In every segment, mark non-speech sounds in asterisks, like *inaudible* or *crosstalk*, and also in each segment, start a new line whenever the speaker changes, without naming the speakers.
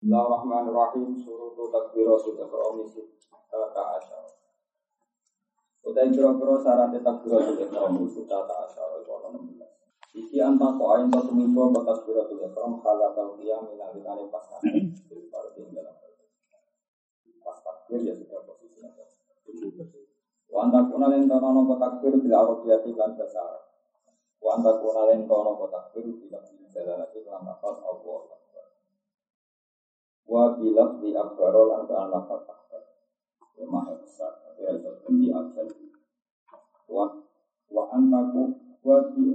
Bismillahirrahmanirrahim surutu takbiratul ihrami sita asyar. Utai kira-kira syarat takbiratul ihrami sita asyar itu 16. Iki anta ko ayin to tumibo ko takbiratul ihram halat al qiyam min alikane pas nanti tinggal pas takbir ya sudah posisinya. Wa anta kuna len tono no takbir bila arabiyati lan basar. Wa anta kuna tono ko takbir bila jalalati lan lafaz Allah wa bilaf di akbaro lan ta'ala lafaz akbar ya maha besar tapi harus di absen wa wa antaku wa bi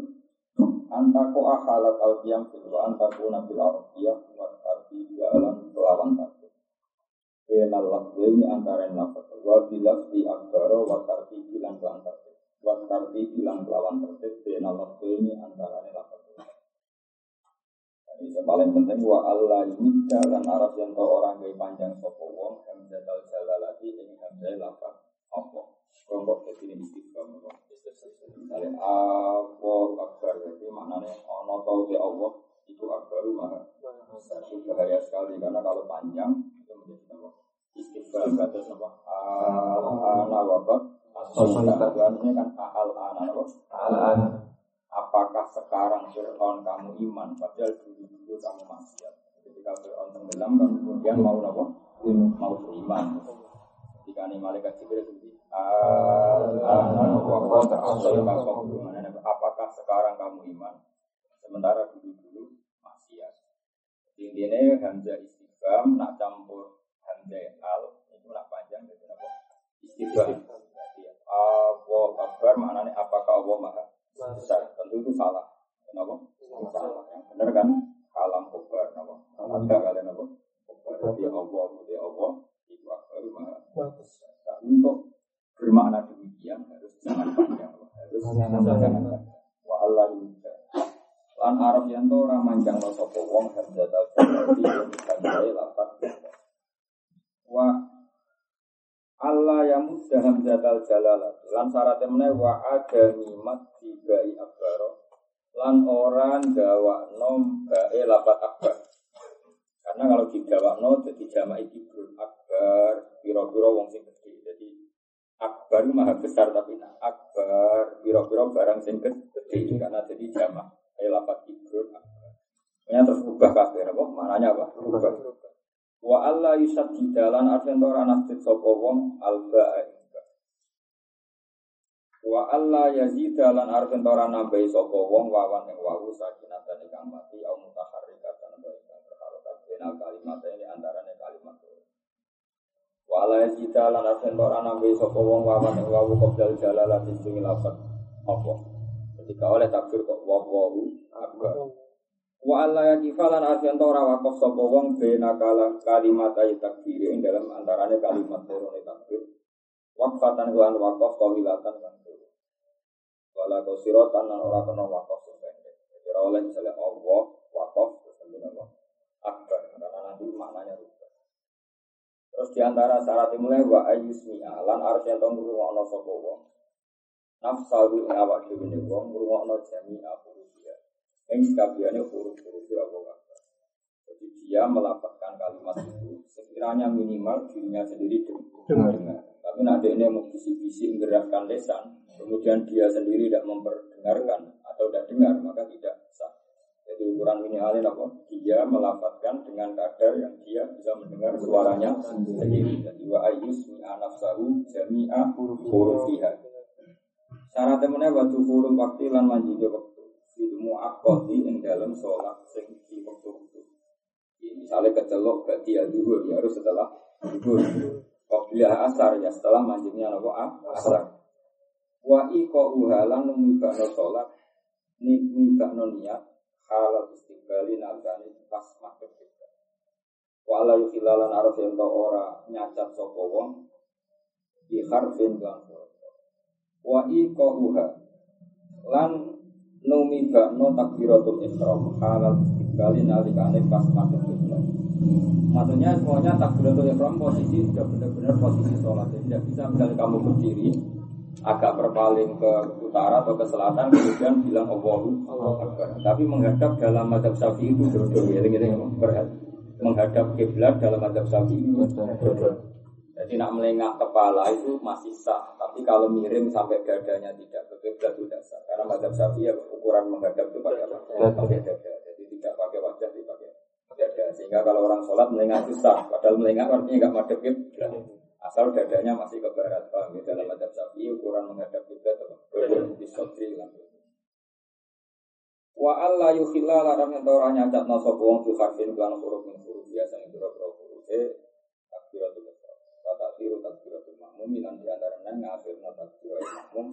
antaku akhalat al qiyam wa antaku nabil arabiyah wa tarbi ya alam lawan takbir Benal lafzi antara lafaz wa bilaf di akbaro wa tarbi bilang lawan takbir wa tarbi bilang lawan takbir benal lafzi antara ini yang paling penting wa Allah ini dan Arab yang tahu orang gay panjang sopo wong hamzah al jalalati ini hamzah lapan apa? Kelompok jadi ini istiqam misalnya Allah akbar jadi maknanya ono tahu di Allah itu akbaru maha itu bahaya sekali karena kalau panjang itu menjadi apa istiqam batas apa ana wabat asal kan al ana al ana apakah sekarang Fir'aun kamu iman? Padahal Tenggelam kamu kemudian mau apa? mau beriman. Ketika ini malaikat Jibril apakah sekarang kamu iman? Sementara dulu-dulu maksiat intinya hamzah istiqam nak campur hamzah al itu nak panjang jadi apa? Istiqam Allah Akbar maknanya apakah Allah maha besar? Tentu itu salah. Kenapa? Salah. Benar kan kalam kobar kenapa ada kalian apa? Kobar dia Allah dia Allah itu akbar maha nah, untuk bermakna demikian harus jangan panjang harus jangan panjang. wa Allah lan Arab yang tuh orang manjang lo sopo wong harjata jadi yang lapat wa Allah yang mudah hamzatal jalalah. Lan syaratnya meneh wa ada mimat dibai akbaro lan orang gawa nom bae lapat akbar. Karena kalau digawa no jadi jama iki akbar. Piro-piro wong sing gede jadi akbar maha besar tapi nah akbar piro-piro barang sing gede karena jadi jama eh lapat ibrul akbar. Ini terus ubah kabeh apa? Mananya apa? Ubah Wa Allah yusad di dalan artian ora nasjid sapa wong alba Wa Allah yazid dalan artian ora nambahi sapa wong wawan ing wawu sakinatan ingkang mati au mutaharrikatan wa ingkang berharokat. Benal kalimat ini antarane kalimat Wa Allah yazid dalan artian ora nambahi sapa wong wawan ing wawu qabdal jalalati sing lafat. Apa? Ketika oleh takbir kok wawu akbar. Wa alla yakifalan artian ora wakaf sapa wong bena kalimat ayat takbir ing dalam antarane kalimat turune takbir. Wakfatan lan wakaf kawilatan kan Wala kosirotan lan ora kena wakaf pendek. Jadi oleh misalnya Allah wakaf terus kemudian Allah akbar karena nanti maknanya rubah. Terus di antara syarat mulai wa ayusmi lan artian tong ngrungokno sapa wong. Nafsahu awak dhewe wong ngrungokno jami'a hurufiyah yang sekabiannya huruf-huruf ya Allah Jadi dia melapatkan kalimat itu sekiranya minimal dirinya sendiri dengar. Tapi nanti ini mau bisi-bisi menggerakkan lesan, kemudian dia sendiri tidak memperdengarkan atau tidak dengar, maka tidak sah. Jadi ukuran minimalnya apa? Dia melapatkan dengan kadar yang dia bisa mendengar suaranya sendiri. Jadi wa ayus mi anafsahu jami'a hurufiha. Syaratnya mana waktu huruf waktu lan manjiga waktu ilmu akoti yang dalam sholat sing di waktu itu. Misalnya kecelok ke dia dulu ya harus setelah dulu. Qobliya asar ya setelah manjingnya nopo asar. Wa iko uhalan no sholat no niat halal istiqbali nalgani pas makhluk kita. Wa ala yukhilalan araf yang ora nyacat sopo wong di harfin lan Wa iko uha lan numi bakno takbiratul ihram halal istiqbali nalikane pas mati kiblat. Maksudnya semuanya takbiratul ihram posisi sudah benar-benar posisi sholat. Jadi tidak bisa misalnya kamu berdiri agak berpaling ke utara atau ke selatan kemudian bilang Allahu Akbar. Tapi menghadap dalam madhab syafi'i itu dulu ya, gini berhati. menghadap kiblat dalam adab sapi. Jadi nak melengak kepala itu masih sah, tapi kalau miring sampai dadanya tidak ke kiblat tidak sah. Karena adab sapi ya ukuran menghadap itu pakai apa? Pakai dada. Jadi tidak pakai wajah, dipakai dada. Sehingga kalau orang sholat melengak itu sah, padahal melengak artinya nggak madep kiblat. Asal dadanya masih ke barat, paham ya? Dalam adab sapi ukuran menghadap kiblat apa? Di sotri Wa Allah yukhilla larang yang ora nyacat no sapa wong fi harfin lan huruf min huruf biasa ing pira-pira huruf e takbiratul ihram. Wa takbiru takbiratul makmum lan di antara nang ngafirna takbiratul makmum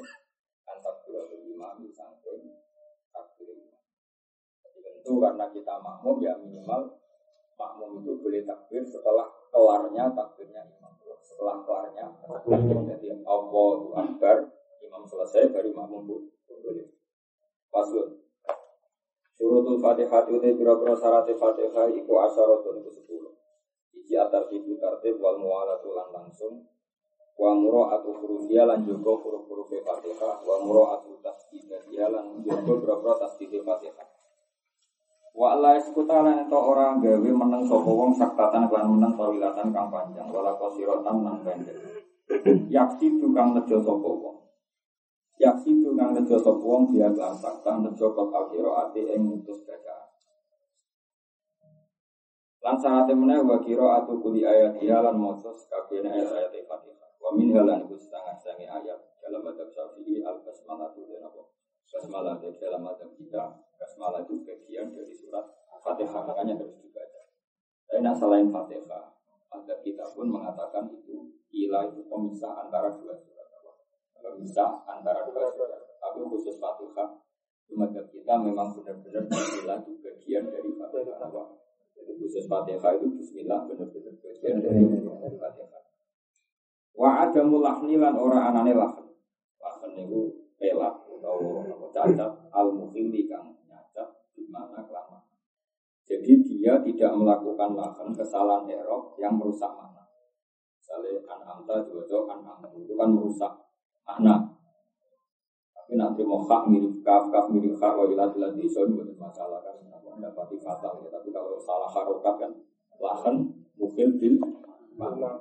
an takbiratul imam sangkun takbir tentu karena kita makmum ya minimal makmum itu boleh takbir setelah kelarnya takbirnya imam. Setelah kelarnya takbir. Jadi Allahu Akbar imam selesai baru makmum boleh. Paslon. Surutul Fatihah itu biro-biro syarat Fatihah iku asyaratun itu sepuluh. Iji atar tibu tartib wal mu'alatu lan langsung. Wa muro atu hurufia lan jogo huruf-huruf Fatihah. Wa muro atu tasdidiyah lan jogo biro-biro Fatihah. Wa Allah iskuta lan itu orang gawe meneng sopo wong saktatan lan meneng tawilatan kang panjang. Wala kosirotan lan pendek. Yaksi tukang nejo sopo wong. Yaksi itu kang nejo sop wong dia kelampak kang nejo kok alkiro ati ing mutus bacaan. Lan saat temene wa kiro atu kuli ayat lan mosos kabehane ayat-ayat Fatihah. Wa min halan iku setengah setengah ayat dalam adab Syafi'i al basmalah itu dan apa? Basmalah itu dalam adab kita. Basmalah itu bagian dari surat Fatihah makanya harus dibaca. Tapi nak selain Fatihah, adab kita pun mengatakan itu ilah itu pemisah antara dua surat bisa antara dua surat. Tapi khusus Fatihah, Madhab kita memang benar-benar Bismillah itu bagian dari Fatihah. Jadi khusus Fatihah itu Bismillah benar-benar bagian dari Fatihah. Wa ada mulahni lan ora anane lahan. Lahan itu pelak atau cacat al mukhili kang nyacat di mana kelamaan. Jadi dia tidak melakukan lahan kesalahan erok yang merusak mana. Misalnya an amta juga an amta itu kan merusak makna. Tapi nanti mau hak mirip kaf, kaf mirip hak, wa ilah ilah di ini bukan masalah kan. Mendapati fatal ya. Tapi kalau salah harokat kan, lahan mungkin bil makna.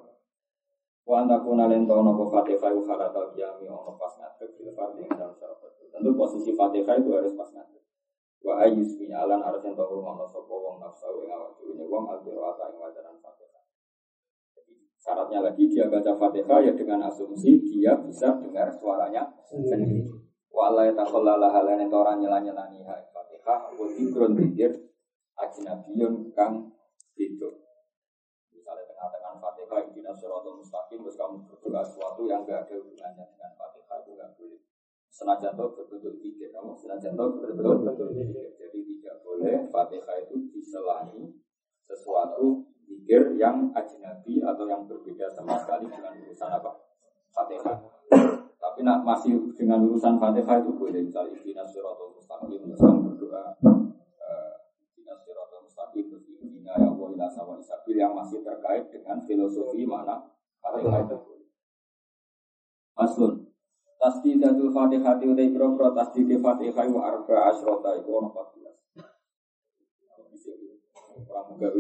Wa antakuna lento nopo fatihah ukharat al qiyami ono pas ngadeg bil fardhi dalam. Tentu posisi fatihah itu harus pas ngadeg. Wa ayyus alan harus yang tahu ngono sapa wong nafsu ing awak dhewe wong al qiraata ing wajaran fatihah. Syaratnya lagi dia baca Fatihah ya dengan asumsi dia bisa dengar suaranya sendiri. Wa Allah takhallalah halane orang nyela-nyelani Fatihah wa dzikrun dzikir ajnabiyun kang itu. Misalnya tengah-tengah Fatihah inna siratal mustaqim terus kamu berdoa sesuatu yang enggak ada hubungannya dengan Fatihah itu enggak boleh. Senajan itu berbentuk pikir, kamu senajan itu berbentuk pikir. Jadi tidak boleh Fatihah itu diselahi sesuatu zikir yang ajnabi atau yang berbeda sama sekali dengan urusan apa? Fatihah. Tapi nak masih dengan urusan Fatihah itu boleh misalnya ikhlas siratal eh, ya yang masih terkait dengan filosofi mana? Fatihah itu. Aslun Tasdidatul Fatihah Fatihah arba asrota itu ono 14 orang itu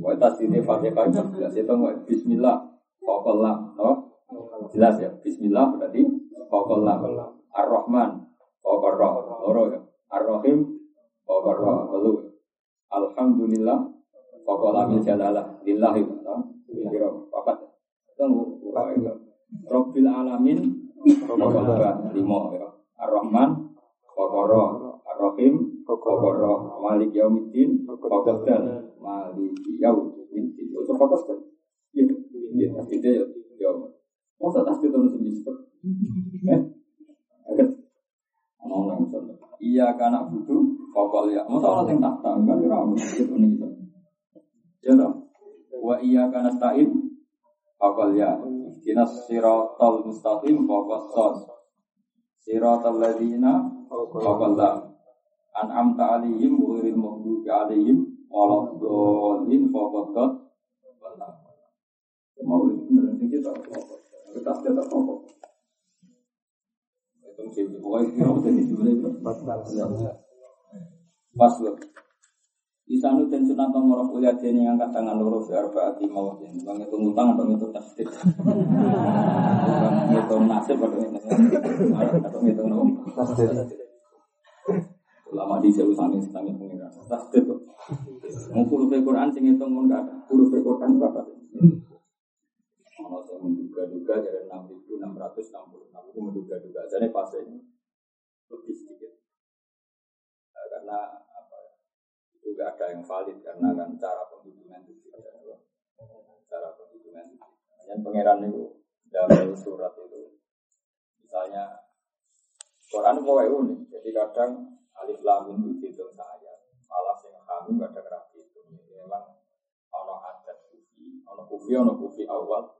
mau tasdid fatihah itu jelas itu mau Bismillah Fakallah no? Jelas ya? Bismillah berarti Fakallah Ar-Rahman Fakarrah loro ya. Ar-Rahim Fakarrah lalu Alhamdulillah Fakallah min jalalah Lillahi kira papat tunggu Rabbil alamin lima ya. Ar-Rahman Fakarrah Ar-Rahim Kokoro Malik Yaumiddin Kokosdan Malik Yaumiddin. Itu Kokosdan Iya Iya Tasdidnya ya. Masa tasdid itu disebut Eh Agar Ngomong misalnya Iya karena butuh Kokol ya. Masa orang yang tak tahu? Kan kira Mesti itu nih gitu. Ya toh? Wa iya karena stain Kokol ya. Dinas sirotol mustaqim Kokos sos Sirotol ladina Kokol lah an'amta alaihim ghairil maghdubi alaihim waladdallin faqad mau bener sing kita kita kita itu pokoknya kita udah di Masuk. Isanu dan sunat nomor kuliah ya, dini yang katangan loro fi arbaati mawtin. Bang itu ngutang atau itu tasdid. Bang itu nasib atau itu atau itu nopo. Tasdid. Ulama di jauh sana sedang pengira. Tasdid. Mau huruf Quran sing itu mun gak ada. Huruf Quran berapa? Ono saya menduga-duga dari 6660 Aku menduga-duga, jadi fase ini lebih sedikit. Nah, karena apa ya, itu gak ada yang valid karena kan cara penghitungan itu tidak ada cara penghitungan itu. Dan pangeran itu dalam surat itu, misalnya Quran itu unik, jadi kadang alif lam itu dihitung saya, malah yang kami gak ada rapi itu. Memang ono adat kufi, ono kufi, ono kufi awal,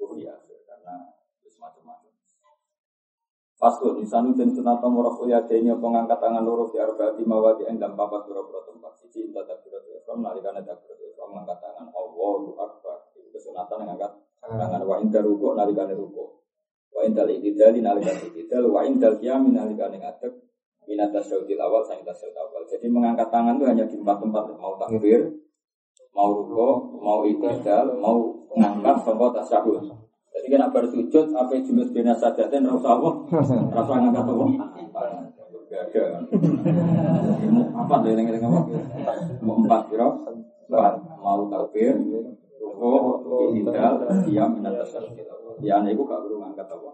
kufi akhir karena semacam Pasul insanu dan sunat nomor denya pengangkat tangan loro di arbaati mawadi dalam papat pura-pura tempat. Siji inta takbirat ihram nalikane takbirat ihram mengangkat tangan. Allahu akbar. Itu kesunatan yang angkat tangan. Wa inda ruku nalikane ruku wa inda al-iktidal nalikane iktidal wa inda al-qiyam nalikane ngadeg. Minat tasyahudil awal sang tasyahud awal. Jadi mengangkat tangan itu hanya di empat tempat mau takbir mau ruku mau iktidal mau mengangkat sampai tasyahud jadi kena bersujud, apa julus bina sajatin, *laughs* rasa apa? Rasa ngangkat apa? Apa deh yang apa? Mau empat kira? Empat. Mau takbir, ruko, ihidal, diam, minat. Ya, anak ibu gak perlu ngangkat apa?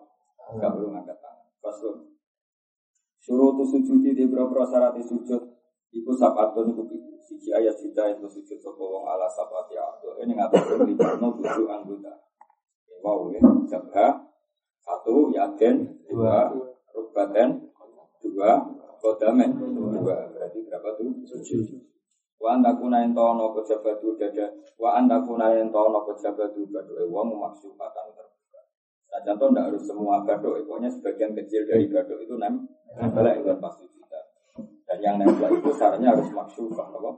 Gak perlu ngangkat tangan. Paslon. Suruh tu sujud di beberapa syarat sujud. Iku sabatun iku siji ayat juta itu sujud sopo wong ala sabati abdo. Ini ngatur libatno tujuh anggota. Wow ya, jabha satu yaden dua rubaten dua kodamen dua berarti berapa tuh tujuh. Wa anta kuna ento ana pejabatu dada wa anta kuna ento ana pejabatu badhe wong maksudatan terbuka. Nah, contoh tidak harus semua badok, pokoknya sebagian kecil dari badok itu nem nempel yang pasti kita. Dan yang nempel itu caranya harus maksufah, apa?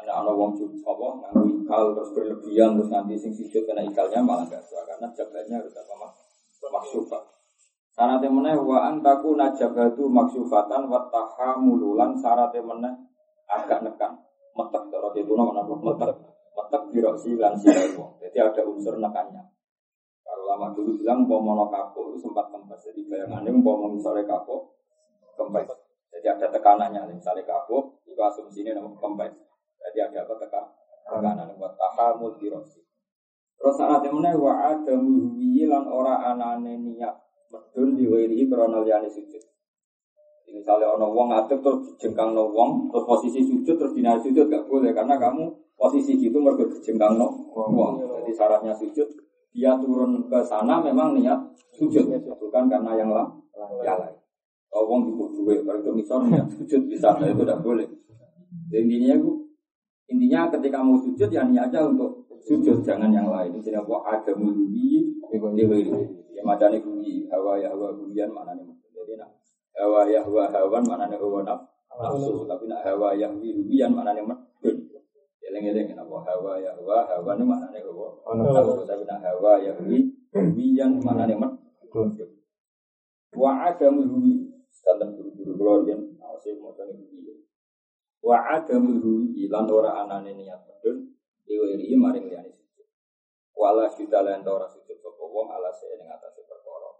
Karena ada wong apa nganggu ikal terus berlebihan terus nanti sing sujud kena ikalnya malah gak suka karena jabatnya harus apa mak maksufa. Syarat meneh wa antaku najabatu maksufatan wa tahamululan syarat meneh agak nekan metek cara itu nama apa metek metek biroksi lan wong. Jadi ada unsur nekannya. Kalau lama dulu bilang mau kapok itu sempat kempes. Jadi bayangannya mau misalnya kapok kempes. Jadi ada tekanannya misalnya kapok itu asumsinya nama kempes. Jadi ada apa tekan tekanan buat tahamul dirosi. Terus saat yang mana wa ada muhwi lan ora anane niat medun diwiri krono liyane sujud. Misalnya ono wong ngadeg terus dijengkang no wong terus posisi sujud terus dina sujud gak boleh karena kamu posisi gitu mergo dijengkang no wong. Jadi syaratnya sujud dia turun ke sana memang niat sujud bukan karena yang lain. Ya lain. Wong dibuat duit, kalau itu misalnya sujud bisa, itu tidak boleh. Intinya itu Intinya ketika mau sujud ya niatnya untuk sujud jangan yang lain. Ini apa ada mulubi dewi Ya macam ini hawa ya hawa bulian mana nih? Jadi nak hawa ya hawa hawan mana nih hawa naf nafsu. Tapi nak hawa ya bulian mana nih medun. Eleng-eleng apa hawa ya hawa hawan mana nih hawa nafsu. Tapi nak hawa ya bulian mana nih medun. Wa ada mulubi. Standar guru-guru keluarga. Awas mau tanya wa adamul ruhi lan ora anane niat medun diwiri maring liyane sujud. Wala lan ora sujud sapa wong ala se ning atase perkara.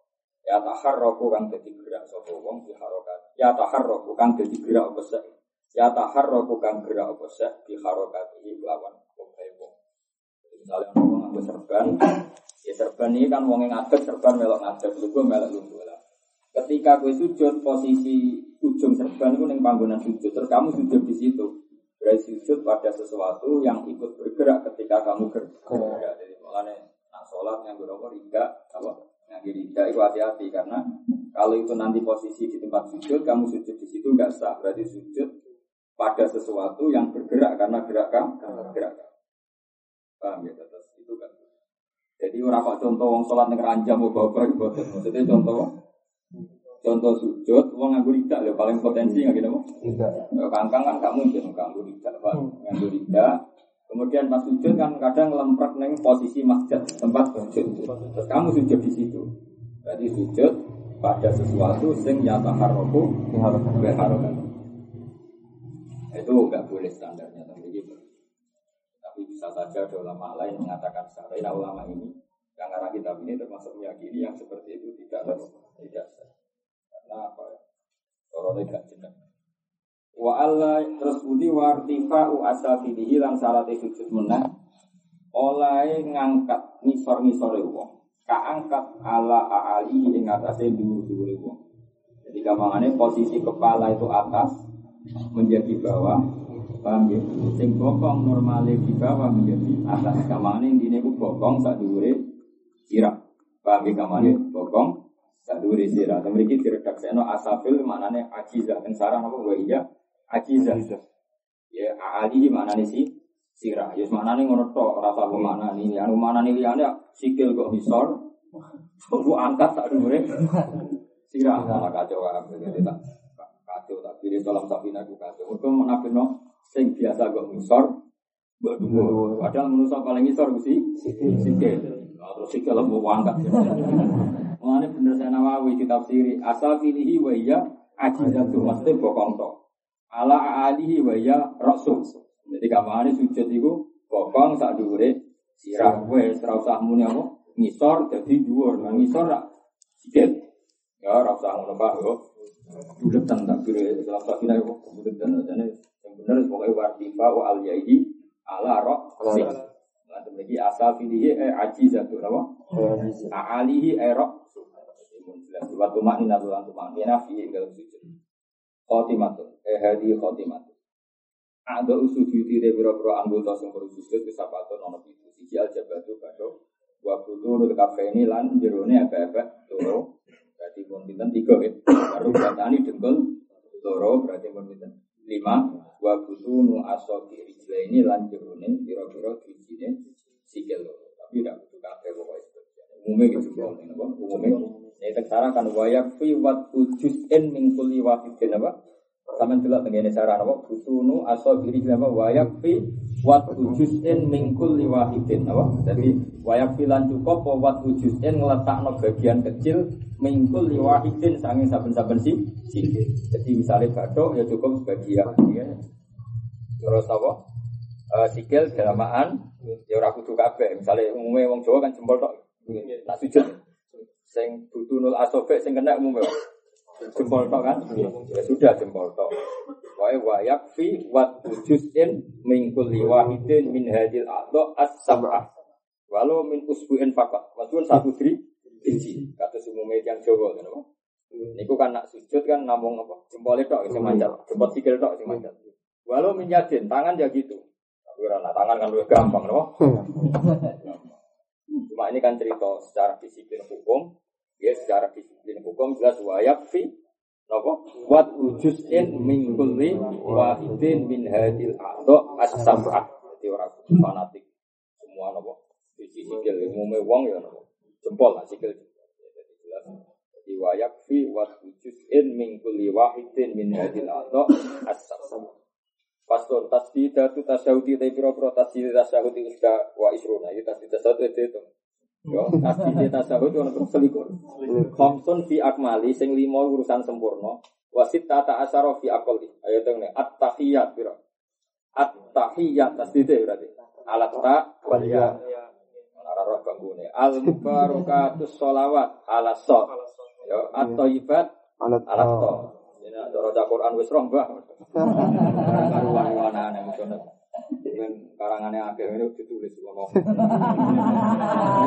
Ya taharraku kang dadi gerak sapa wong di harokat. Ya taharraku kang dadi gerak apa sek? Ya taharraku kang gerak apa sek di harokat iki lawan omahe wong. Misalnya wong nganggo serban ya serban ini kan wong ngadeg serban melok ngadeg lugu melok lugu Ketika gue sujud, posisi ujung serban itu neng panggonan sujud. Terus kamu sujud di situ. Berarti sujud pada sesuatu yang ikut bergerak ketika kamu bergerak. Jadi makanya nak sholat yang berapa riga, apa yang riga itu hati-hati karena kalau itu nanti posisi di tempat sujud, kamu sujud di situ nggak sah. Berarti sujud pada sesuatu yang bergerak karena gerak kamu gerak. Paham ya? Terus itu kan. Jadi orang kok contoh wong sholat ning ranjam bapak maksudnya contoh Contoh sujud, uang nganggur tidak loh paling potensi nggak gitu Tidak. Kangkang kan kamu mungkin nganggur tidak, pak. Hmm. Nganggur tidak. Kemudian pas sujud kan kadang lemprak neng posisi masjid tempat sujud. Terus kamu sujud di situ. Berarti sujud pada sesuatu sing nyata haroku biharokan. Itu nggak boleh standarnya tapi gitu. Tapi bisa saja ada ulama lain mengatakan secara ulama ini arah kitab ini termasuk meyakini yang seperti itu tidak tidak karena apa ya? Corona tidak jenak. Wa Allah terus budi wartifa u asafidihi hilang syarat sujud menang oleh ngangkat nisor-nisor wong. Kaangkat ala aali ing atase dhuwur-dhuwure wong. Jadi gampangane posisi kepala itu atas menjadi bawah. Paham ya? Sing bokong normale di bawah menjadi atas. Gampangane intine ku bokong sak dhuwure sirah. Paham ya gampangane bokong sak dhuwure sirah. Tapi iki diredaksekno asafil maknane ajizah. Teng sarang apa wa iya ajizah. Ya aali maknane sih sirah. Ya mana nih ngono tok, rasa mana nih, anu mana nih liane sikil kok misor, bu angkat tak dulu sirah malah kacau kabeh tak kacau tak pilih dalam sapi aku kacau. Mereka menapino sing biasa kok misor, mbok dulu. Padahal manusia paling misor mesti sikil. Terus sikil mau angkat. Mengenai bener saya nawawi ditafsiri asal filihi wa iya ajizatu maksudnya bokong tok. Ala alihi wa iya rasul. Jadi kamane sujud itu bokong sak dhuwure sirah wis ora usah muni ngisor dadi dhuwur. Nah ngisor rak sikit. Ya ora usah ngono Pak yo. Buletan tak kira dalam sakina yo buletan jane yang bener pokoke wartifa wa al yaidi ala rok Nah demiki asal filihi e ajizatu apa? Alihi e rok. Waktu makni nabi waktu makni nafi dalam sujud. Khotimatun, eh hadi khotimatun. Ada beauty de biro-biro anggota sing perlu sujud ke sapato nono itu. Siji al jabatu kado wa nul kafe ini lan jerone apa-apa toro. Berarti pun tiga ya. Baru batani dengkul toro berarti pun lima. Wa butuh nu aso kiri ini lan jerone biro-biro dijine sikil loro. Tapi tidak butuh kafe pokoknya. Umumnya gitu kan, umumnya. Ini teksara kan wayak fi wat ujus en mingkuli wahidin apa? Sama delok tengene cara apa? Busunu asal diri apa? Wayak fi wat ujusin mingkul liwahidin apa? Jadi wayak fi lan cukup wat ujusin ngeletakno bagian kecil mingkul liwahidin sange saben-saben si sikit. Jadi misalnya batok ya cukup sebagian ya. Terus apa? Uh, sikil dalamaan ya ora kudu kabeh. Misale umume wong Jawa kan jempol tok. Tak sujud. Sing butunul asobe sing kena umume jempol tok kan? Ya sudah jempol tok. Wae wayak fi wat ujusin min kulli wahidin min hadil a'dha as-sab'ah. Walau min usbu'in fakat. Maksudnya satu tri inci. Kata umumnya yang Jawa kan apa? Niku kan nak sujud kan namung apa? Jempol tok sing manjat, jempol sikil tok sing manjat. Walau min yadin, tangan ya gitu. Tapi ora tangan kan lebih gampang, apa? Cuma ini kan cerita secara disiplin hukum, Ya secara disiplin hukum jelas wayak fi Napa? Wat ujusin min kulli wahidin min hadil a'dha as-sab'ah. Jadi orang fanatik. Semua napa? Sisi sikil umume wong ya napa? Jempol lah sikil. Jadi jelas. Jadi wayak fi wat ujusin min kulli wahidin min hadil a'dha as-sab'ah. Pastor tasdidatu tasyahudi tapi pira-pira tasdid tasyahudi isda wa isruna. Itu tasdid tasyahudi itu. Yo, tasdid tasawuf ono terus selikur. Khamsun fi akmali sing lima urusan sempurna. Wasit tata asyara fi akali. Ayo tengene at-tahiyat pira. At-tahiyat tasdid berarti. Alat ta wal ya. Ora roh banggune. Al mubarakatus sholawat ala sot. Yo, at-thayyibat alat to. Ini ada Quran wis roh, Mbah. *laughs* Karuan-karuan aneh dengan karangannya akeh ini ditulis ngomong.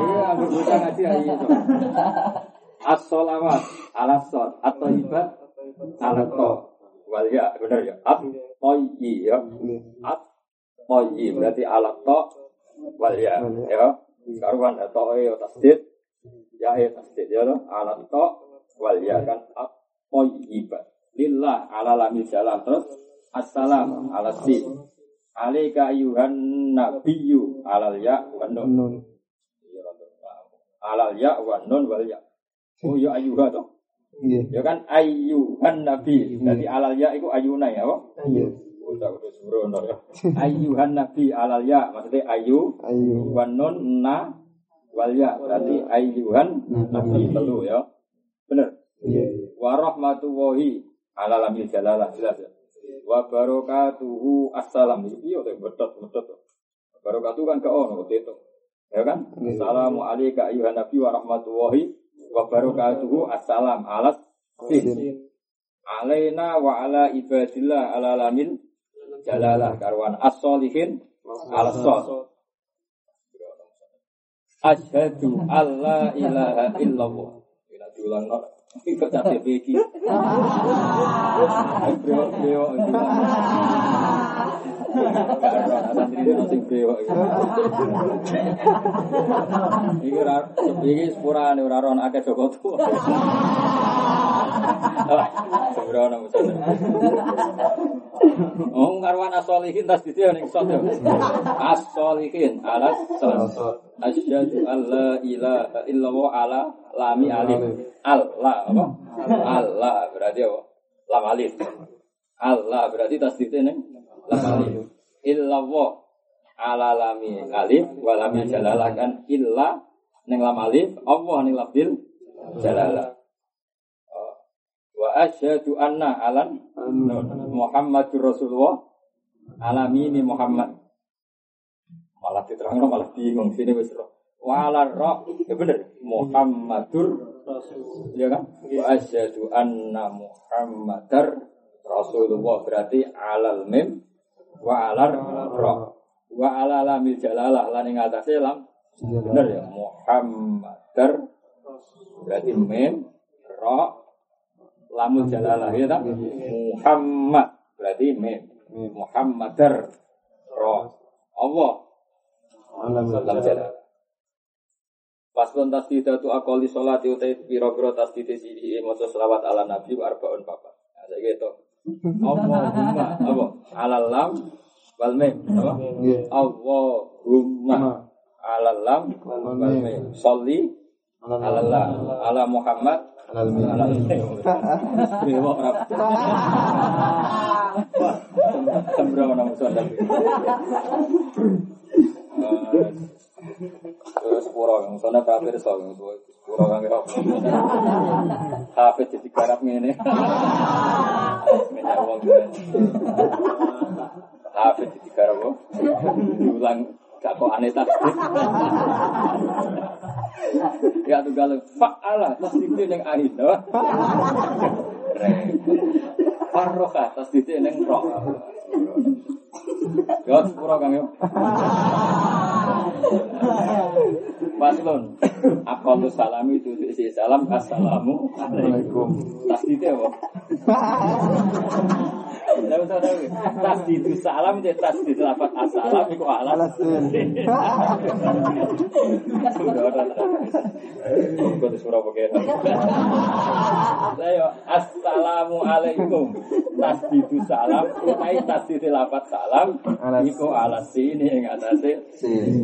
Iya, ambil bocah ngaji aja itu. As-sholawat ala sot atau ibad ala to wal ya benar ya. At toyi ya. At toyi berarti ala to wal ya ya. Karuan atau ya tasdid. Ya ya tasdid ya lo ala to wal ya kan. At toyi lillah ala jalan terus assalam ala Alaika ayuhan nabiyyu alal ya wa nun. Alal ya wa nun wal ya. Oh ya ayuha toh. Ya kan ayuhan nabi. Jadi alal ya itu ayuna ya, Pak? Iya. Udah udah suruh ya. Ayuhan nabi alal ya maksudnya ayu ayu wa nun na wal ya. Berarti ayuhan nabi telu ya. Benar. Iya. Wa rahmatullahi ala lamil jalalah jelas ya. Wa barakatuhu assalam. Iki yo betot betot. Barakatuh kan ke ono itu. Ya kan? Assalamu alayka ayyuhan nabi wa rahmatullahi wa barakatuhu assalam alas sin. Alaina wa ala ibadillah ala lamin jalalah karwan as-solihin al-sol. Asyhadu alla ilaha illallah. Tidak diulang no. Brewok. Santri itu sing brewok. Iki ora iki sepurane ora ron akeh Joko tuwa. Sembrono musane. Oh karwan asolihin tas dite ning sot yo. Asolihin alas sot. Asyhadu alla ilaha illallah ala lami alif. Allah apa? Allah berarti apa? Lam alif. Allah berarti tasdidnya nih lam alif. Illallah ala lami alif wa lami jalalah kan illa ning lam alif Allah ning lafdil jalalah. Wa asyhadu anna alan Muhammadur Rasulullah alamini Muhammad. Malah diterangno malah bingung sini wis roh. Wa ala roh ya bener Muhammadur Ya kan? Wa asyhadu anna Muhammadar Rasulullah berarti alal mim wa alar ra. Wa ala lamil jalalah lan ing atase lam. Bener ya Muhammadar berarti mim ra lamul jalalah ya tak? Muhammad berarti mim. Muhammadar ra. Allah. Lam jalalah. Paslon tasdida tu akoli sholati utai piro-piro tasdida sidi maksud selawat ala nabi wa arbaun papa. Nah, saya gitu. Allahumma apa? Alal lam wal mim. Apa? Allahumma alal lam wal mim. Sholli alal lam ala Muhammad alal mim. Alal mim. Dewa. Sembrono yang sana kafir so yang pura kang kira. Kafir jadi garap ngene. Minyak uang Kafir jadi garap kok. Diulang gak kok aneh tak. Ya tuh galau fa'ala tasdidin yang ahin. Farroka tasdidin yang roh. Yo sepuro Kang yo. Paslon. Aqallu salami itu isi salam assalamu alaikum. Tasdite apa? Usah tahu. Tasdidu salam dia tasdid lafaz assalam iku ala. Kau di surau pakai. Ayo assalamu alaikum. Tasdidu salam. Utai tasdid lafaz salam. Iku ala sini yang atasnya. Sini.